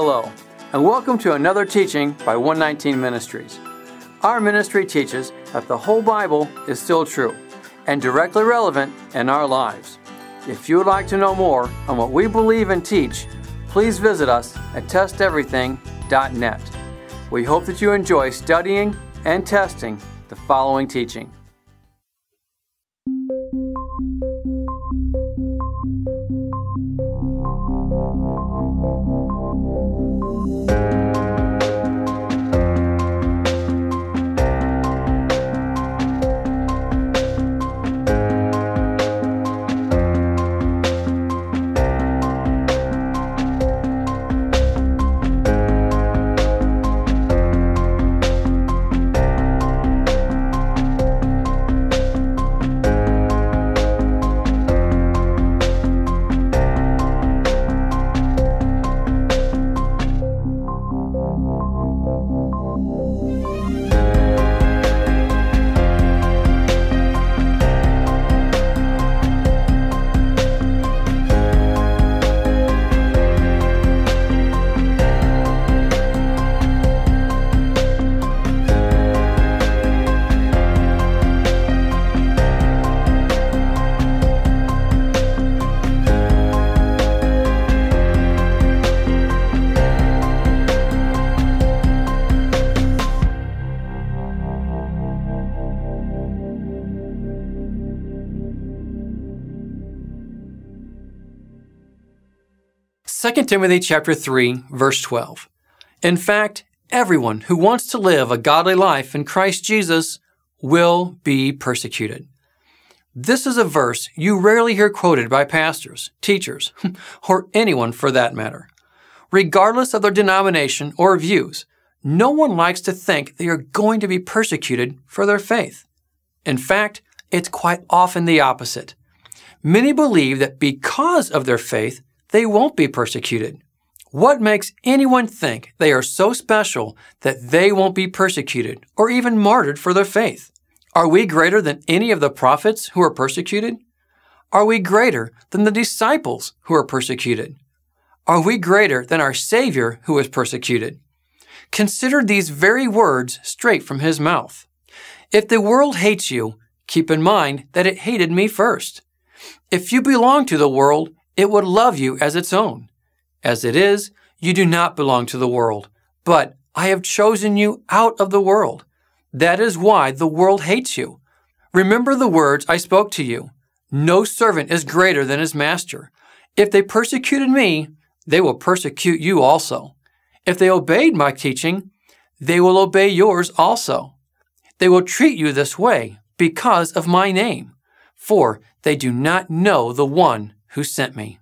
Hello, and welcome to another teaching by 119 Ministries. Our ministry teaches that the whole Bible is still true and directly relevant in our lives. If you would like to know more on what we believe and teach, please visit us at testeverything.net. We hope that you enjoy studying and testing the following teaching. Timothy chapter 3 verse 12. In fact, everyone who wants to live a godly life in Christ Jesus will be persecuted. This is a verse you rarely hear quoted by pastors, teachers, or anyone for that matter. Regardless of their denomination or views, no one likes to think they are going to be persecuted for their faith. In fact, it's quite often the opposite. Many believe that because of their faith, they won't be persecuted. What makes anyone think they are so special that they won't be persecuted or even martyred for their faith? Are we greater than any of the prophets who are persecuted? Are we greater than the disciples who are persecuted? Are we greater than our Savior who was persecuted? Consider these very words straight from his mouth. If the world hates you, keep in mind that it hated me first. If you belong to the world, it would love you as its own. As it is, you do not belong to the world, but I have chosen you out of the world. That is why the world hates you. Remember the words I spoke to you. No servant is greater than his master. If they persecuted me, they will persecute you also. If they obeyed my teaching, they will obey yours also. They will treat you this way because of my name, for they do not know the one who sent me.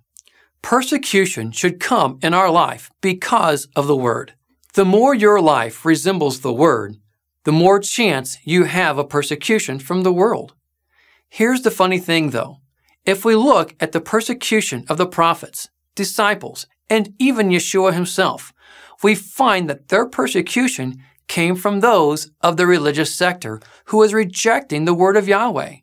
Persecution should come in our life because of the Word. The more your life resembles the Word, the more chance you have of persecution from the world. Here's the funny thing though. If we look at the persecution of the prophets, disciples, and even Yeshua himself, we find that their persecution came from those of the religious sector who was rejecting the word of Yahweh.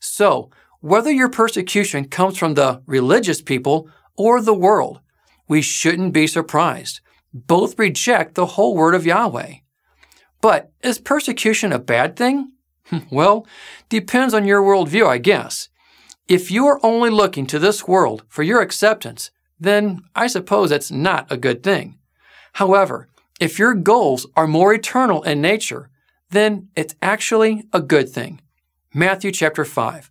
So, whether your persecution comes from the religious people or the world, we shouldn't be surprised. Both reject the whole word of Yahweh. But is persecution a bad thing? well, depends on your worldview, I guess. If you are only looking to this world for your acceptance, then I suppose it's not a good thing. However, if your goals are more eternal in nature, then it's actually a good thing. Matthew chapter 5.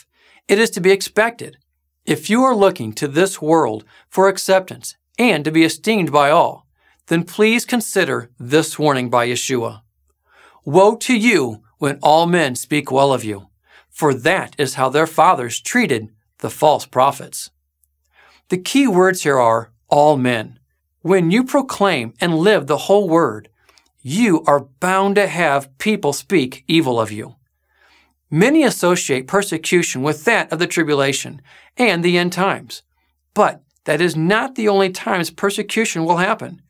It is to be expected. If you are looking to this world for acceptance and to be esteemed by all, then please consider this warning by Yeshua. Woe to you when all men speak well of you, for that is how their fathers treated the false prophets. The key words here are all men. When you proclaim and live the whole word, you are bound to have people speak evil of you. Many associate persecution with that of the tribulation and the end times. But that is not the only times persecution will happen.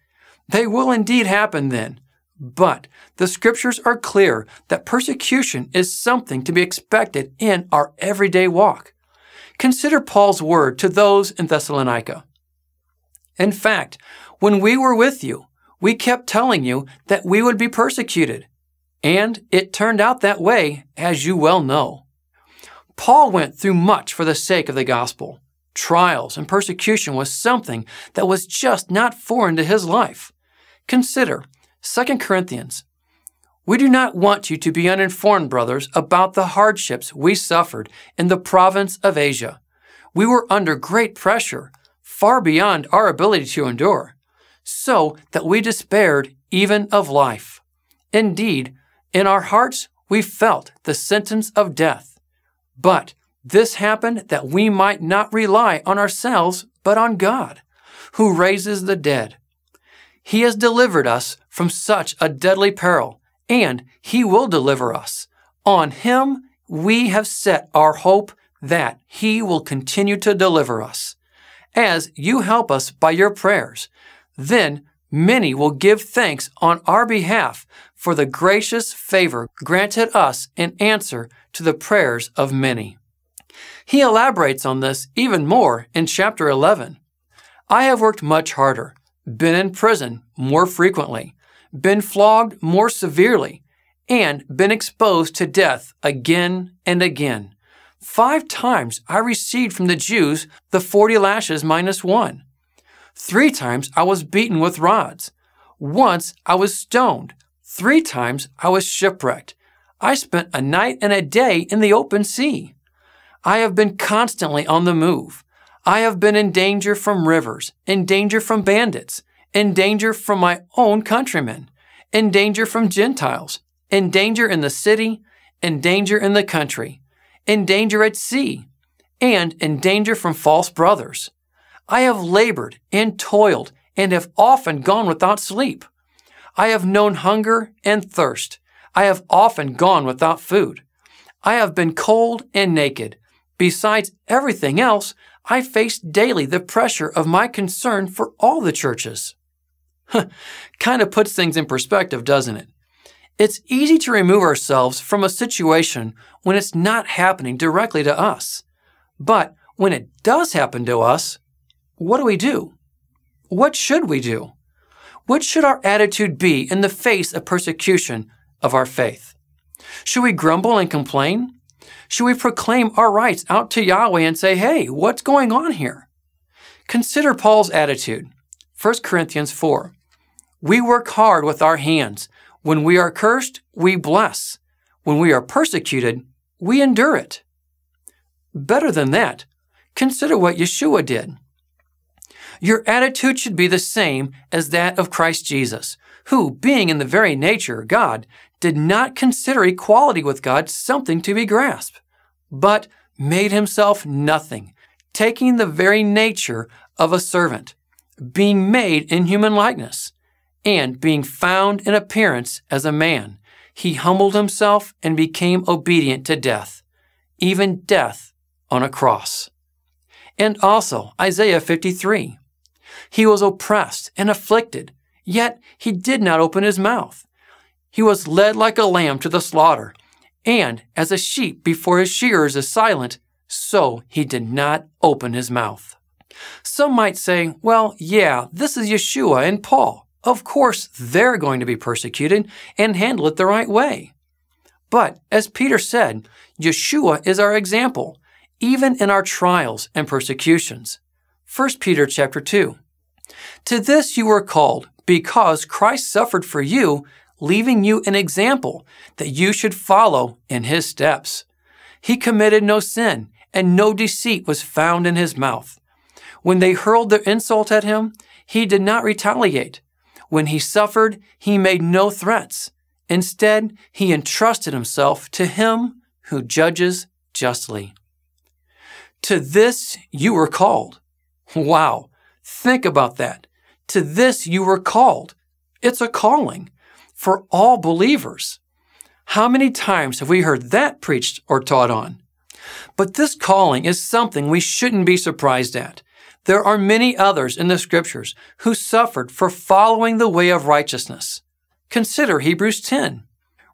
They will indeed happen then. But the scriptures are clear that persecution is something to be expected in our everyday walk. Consider Paul's word to those in Thessalonica. In fact, when we were with you, we kept telling you that we would be persecuted. And it turned out that way, as you well know. Paul went through much for the sake of the gospel. Trials and persecution was something that was just not foreign to his life. Consider 2 Corinthians. We do not want you to be uninformed, brothers, about the hardships we suffered in the province of Asia. We were under great pressure, far beyond our ability to endure, so that we despaired even of life. Indeed, in our hearts we felt the sentence of death. But this happened that we might not rely on ourselves, but on God, who raises the dead. He has delivered us from such a deadly peril, and He will deliver us. On Him we have set our hope that He will continue to deliver us. As you help us by your prayers, then many will give thanks on our behalf for the gracious favor granted us in answer to the prayers of many. He elaborates on this even more in chapter 11. I have worked much harder been in prison more frequently, been flogged more severely, and been exposed to death again and again. Five times I received from the Jews the 40 lashes minus one. Three times I was beaten with rods. Once I was stoned. Three times I was shipwrecked. I spent a night and a day in the open sea. I have been constantly on the move. I have been in danger from rivers, in danger from bandits, in danger from my own countrymen, in danger from Gentiles, in danger in the city, in danger in the country, in danger at sea, and in danger from false brothers. I have labored and toiled and have often gone without sleep. I have known hunger and thirst. I have often gone without food. I have been cold and naked. Besides everything else, I face daily the pressure of my concern for all the churches. kind of puts things in perspective, doesn't it? It's easy to remove ourselves from a situation when it's not happening directly to us. But when it does happen to us, what do we do? What should we do? What should our attitude be in the face of persecution of our faith? Should we grumble and complain? Should we proclaim our rights out to Yahweh and say, hey, what's going on here? Consider Paul's attitude. 1 Corinthians 4. We work hard with our hands. When we are cursed, we bless. When we are persecuted, we endure it. Better than that, consider what Yeshua did. Your attitude should be the same as that of Christ Jesus, who, being in the very nature of God, did not consider equality with God something to be grasped, but made himself nothing, taking the very nature of a servant, being made in human likeness, and being found in appearance as a man. He humbled himself and became obedient to death, even death on a cross. And also Isaiah 53. He was oppressed and afflicted, yet he did not open his mouth. He was led like a lamb to the slaughter, and as a sheep before his shearers is silent, so he did not open his mouth. Some might say, well, yeah, this is Yeshua and Paul. Of course, they're going to be persecuted and handle it the right way. But as Peter said, Yeshua is our example, even in our trials and persecutions. 1 Peter chapter 2. To this you were called, because Christ suffered for you, leaving you an example that you should follow in his steps. He committed no sin, and no deceit was found in his mouth. When they hurled their insult at him, he did not retaliate. When he suffered, he made no threats. Instead, he entrusted himself to him who judges justly. To this you were called. Wow. Think about that. To this you were called. It's a calling for all believers. How many times have we heard that preached or taught on? But this calling is something we shouldn't be surprised at. There are many others in the scriptures who suffered for following the way of righteousness. Consider Hebrews 10.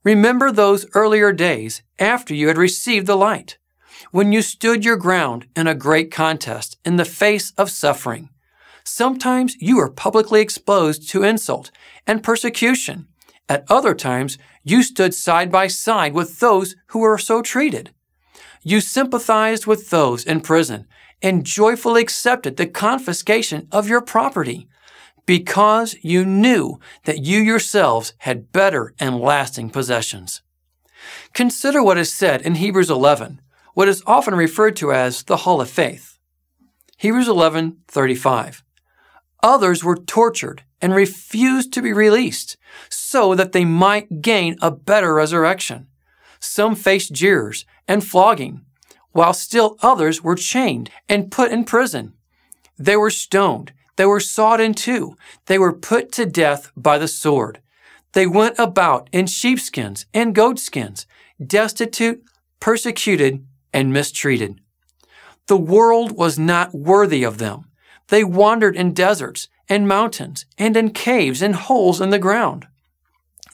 Remember those earlier days after you had received the light, when you stood your ground in a great contest in the face of suffering. Sometimes you were publicly exposed to insult and persecution. At other times, you stood side by side with those who were so treated. You sympathized with those in prison and joyfully accepted the confiscation of your property because you knew that you yourselves had better and lasting possessions. Consider what is said in Hebrews 11, what is often referred to as the Hall of Faith. Hebrews 11:35. Others were tortured and refused to be released so that they might gain a better resurrection. Some faced jeers and flogging, while still others were chained and put in prison. They were stoned, they were sawed in two, they were put to death by the sword. They went about in sheepskins and goatskins, destitute, persecuted, and mistreated. The world was not worthy of them. They wandered in deserts and mountains and in caves and holes in the ground.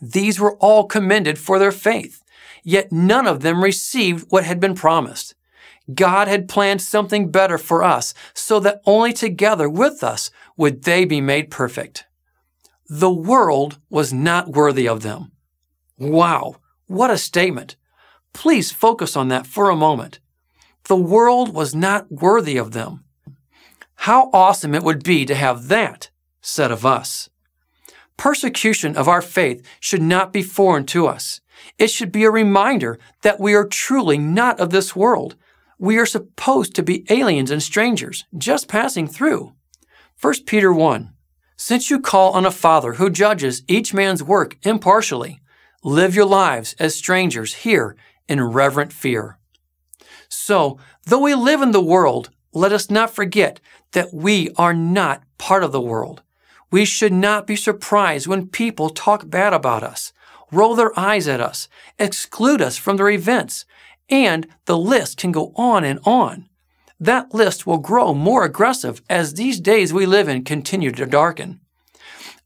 These were all commended for their faith, yet none of them received what had been promised. God had planned something better for us so that only together with us would they be made perfect. The world was not worthy of them. Wow, what a statement. Please focus on that for a moment. The world was not worthy of them. How awesome it would be to have that said of us. Persecution of our faith should not be foreign to us. It should be a reminder that we are truly not of this world we are supposed to be aliens and strangers, just passing through. 1 Peter 1 Since you call on a Father who judges each man's work impartially, live your lives as strangers here in reverent fear. So, though we live in the world, let us not forget that we are not part of the world. We should not be surprised when people talk bad about us, roll their eyes at us, exclude us from their events, and the list can go on and on. That list will grow more aggressive as these days we live in continue to darken.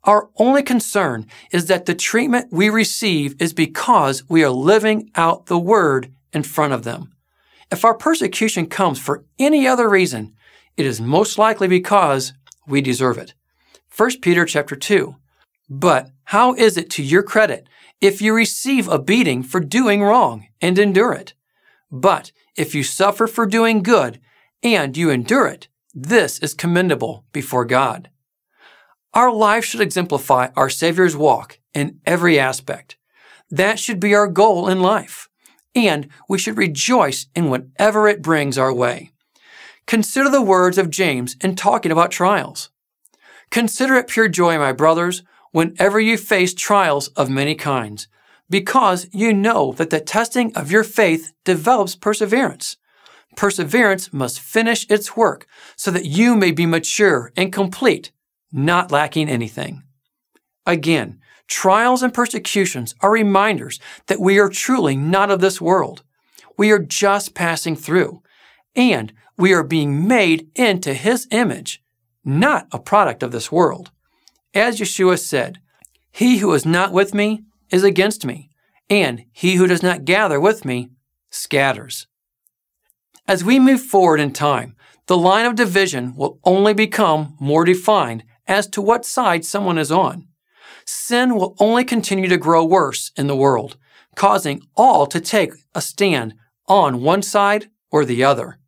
Our only concern is that the treatment we receive is because we are living out the word in front of them. If our persecution comes for any other reason, it is most likely because we deserve it. 1 Peter chapter 2. But how is it to your credit if you receive a beating for doing wrong and endure it? But if you suffer for doing good and you endure it, this is commendable before God. Our life should exemplify our Savior's walk in every aspect. That should be our goal in life. And we should rejoice in whatever it brings our way. Consider the words of James in talking about trials. Consider it pure joy, my brothers, whenever you face trials of many kinds, because you know that the testing of your faith develops perseverance. Perseverance must finish its work so that you may be mature and complete, not lacking anything. Again, trials and persecutions are reminders that we are truly not of this world. We are just passing through, and we are being made into His image, not a product of this world. As Yeshua said, He who is not with me is against me, and he who does not gather with me scatters. As we move forward in time, the line of division will only become more defined as to what side someone is on. Sin will only continue to grow worse in the world, causing all to take a stand on one side or the other.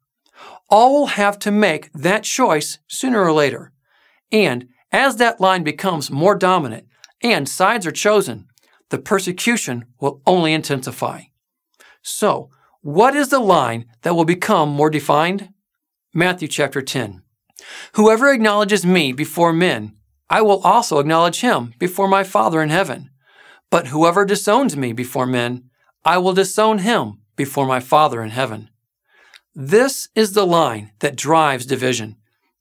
All will have to make that choice sooner or later. And as that line becomes more dominant and sides are chosen, the persecution will only intensify. So, what is the line that will become more defined? Matthew chapter 10. Whoever acknowledges me before men, I will also acknowledge him before my Father in heaven. But whoever disowns me before men, I will disown him before my Father in heaven. This is the line that drives division.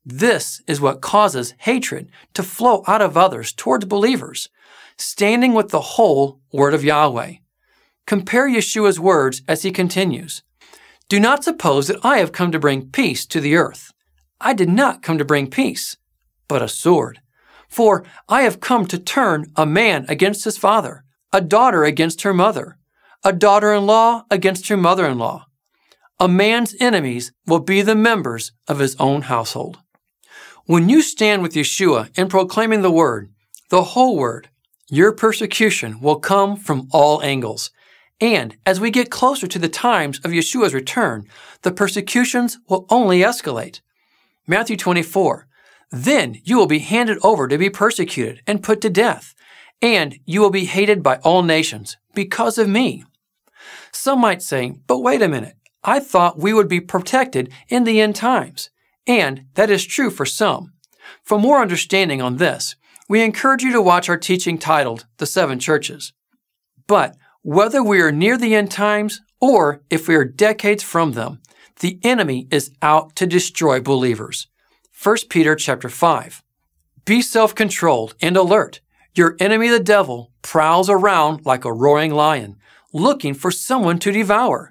This is what causes hatred to flow out of others towards believers, standing with the whole Word of Yahweh. Compare Yeshua's words as he continues Do not suppose that I have come to bring peace to the earth. I did not come to bring peace, but a sword. For I have come to turn a man against his father, a daughter against her mother, a daughter in law against her mother in law. A man's enemies will be the members of his own household. When you stand with Yeshua in proclaiming the word, the whole word, your persecution will come from all angles. And as we get closer to the times of Yeshua's return, the persecutions will only escalate. Matthew 24. Then you will be handed over to be persecuted and put to death, and you will be hated by all nations because of me. Some might say, but wait a minute. I thought we would be protected in the end times. And that is true for some. For more understanding on this, we encourage you to watch our teaching titled The Seven Churches. But whether we are near the end times or if we are decades from them, the enemy is out to destroy believers. 1 Peter chapter 5. Be self-controlled and alert. Your enemy the devil prowls around like a roaring lion, looking for someone to devour.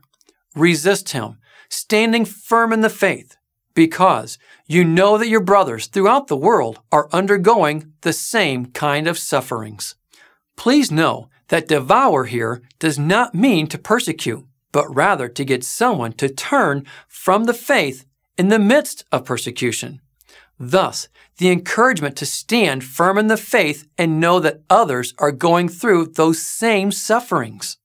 Resist him, standing firm in the faith because you know that your brothers throughout the world are undergoing the same kind of sufferings. Please know that devour here does not mean to persecute, but rather to get someone to turn from the faith in the midst of persecution. Thus, the encouragement to stand firm in the faith and know that others are going through those same sufferings.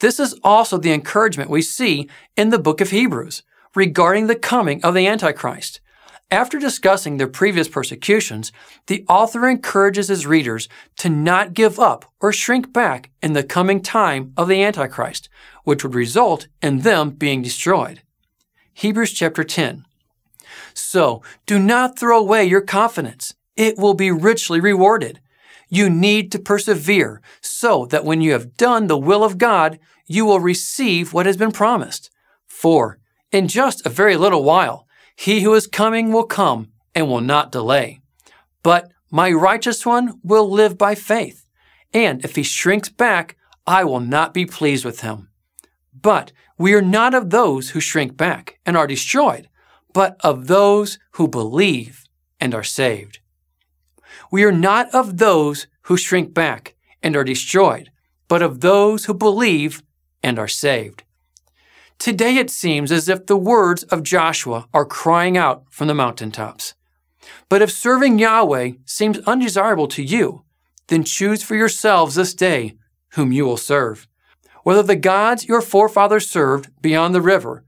This is also the encouragement we see in the book of Hebrews, regarding the coming of the Antichrist. After discussing their previous persecutions, the author encourages his readers to not give up or shrink back in the coming time of the Antichrist, which would result in them being destroyed. Hebrews chapter 10. So, do not throw away your confidence. It will be richly rewarded. You need to persevere so that when you have done the will of God, you will receive what has been promised. For in just a very little while, he who is coming will come and will not delay. But my righteous one will live by faith, and if he shrinks back, I will not be pleased with him. But we are not of those who shrink back and are destroyed, but of those who believe and are saved. We are not of those who shrink back and are destroyed, but of those who believe and are saved. Today it seems as if the words of Joshua are crying out from the mountaintops. But if serving Yahweh seems undesirable to you, then choose for yourselves this day whom you will serve, whether the gods your forefathers served beyond the river,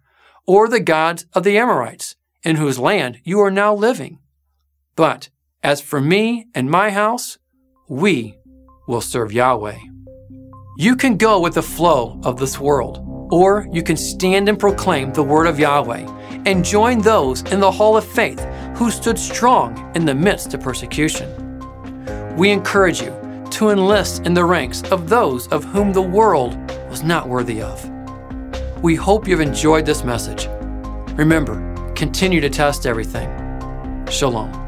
or the gods of the Amorites, in whose land you are now living. But as for me and my house, we will serve Yahweh. You can go with the flow of this world or you can stand and proclaim the word of Yahweh and join those in the hall of faith who stood strong in the midst of persecution. We encourage you to enlist in the ranks of those of whom the world was not worthy of. We hope you've enjoyed this message. Remember, continue to test everything. Shalom.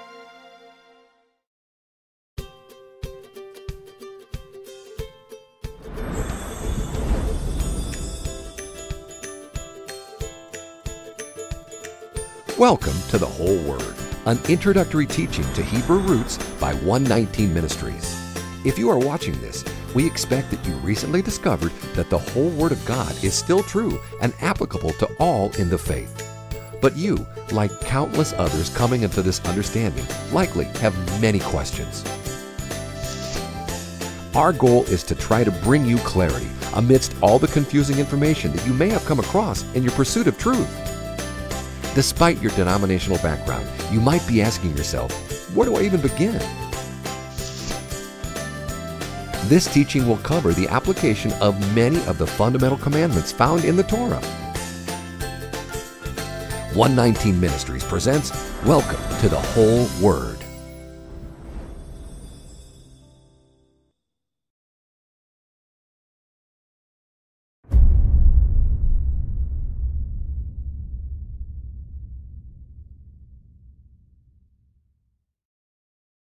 Welcome to the Whole Word, an introductory teaching to Hebrew roots by 119 Ministries. If you are watching this, we expect that you recently discovered that the whole Word of God is still true and applicable to all in the faith. But you, like countless others coming into this understanding, likely have many questions. Our goal is to try to bring you clarity amidst all the confusing information that you may have come across in your pursuit of truth. Despite your denominational background, you might be asking yourself, where do I even begin? This teaching will cover the application of many of the fundamental commandments found in the Torah. 119 Ministries presents Welcome to the Whole Word.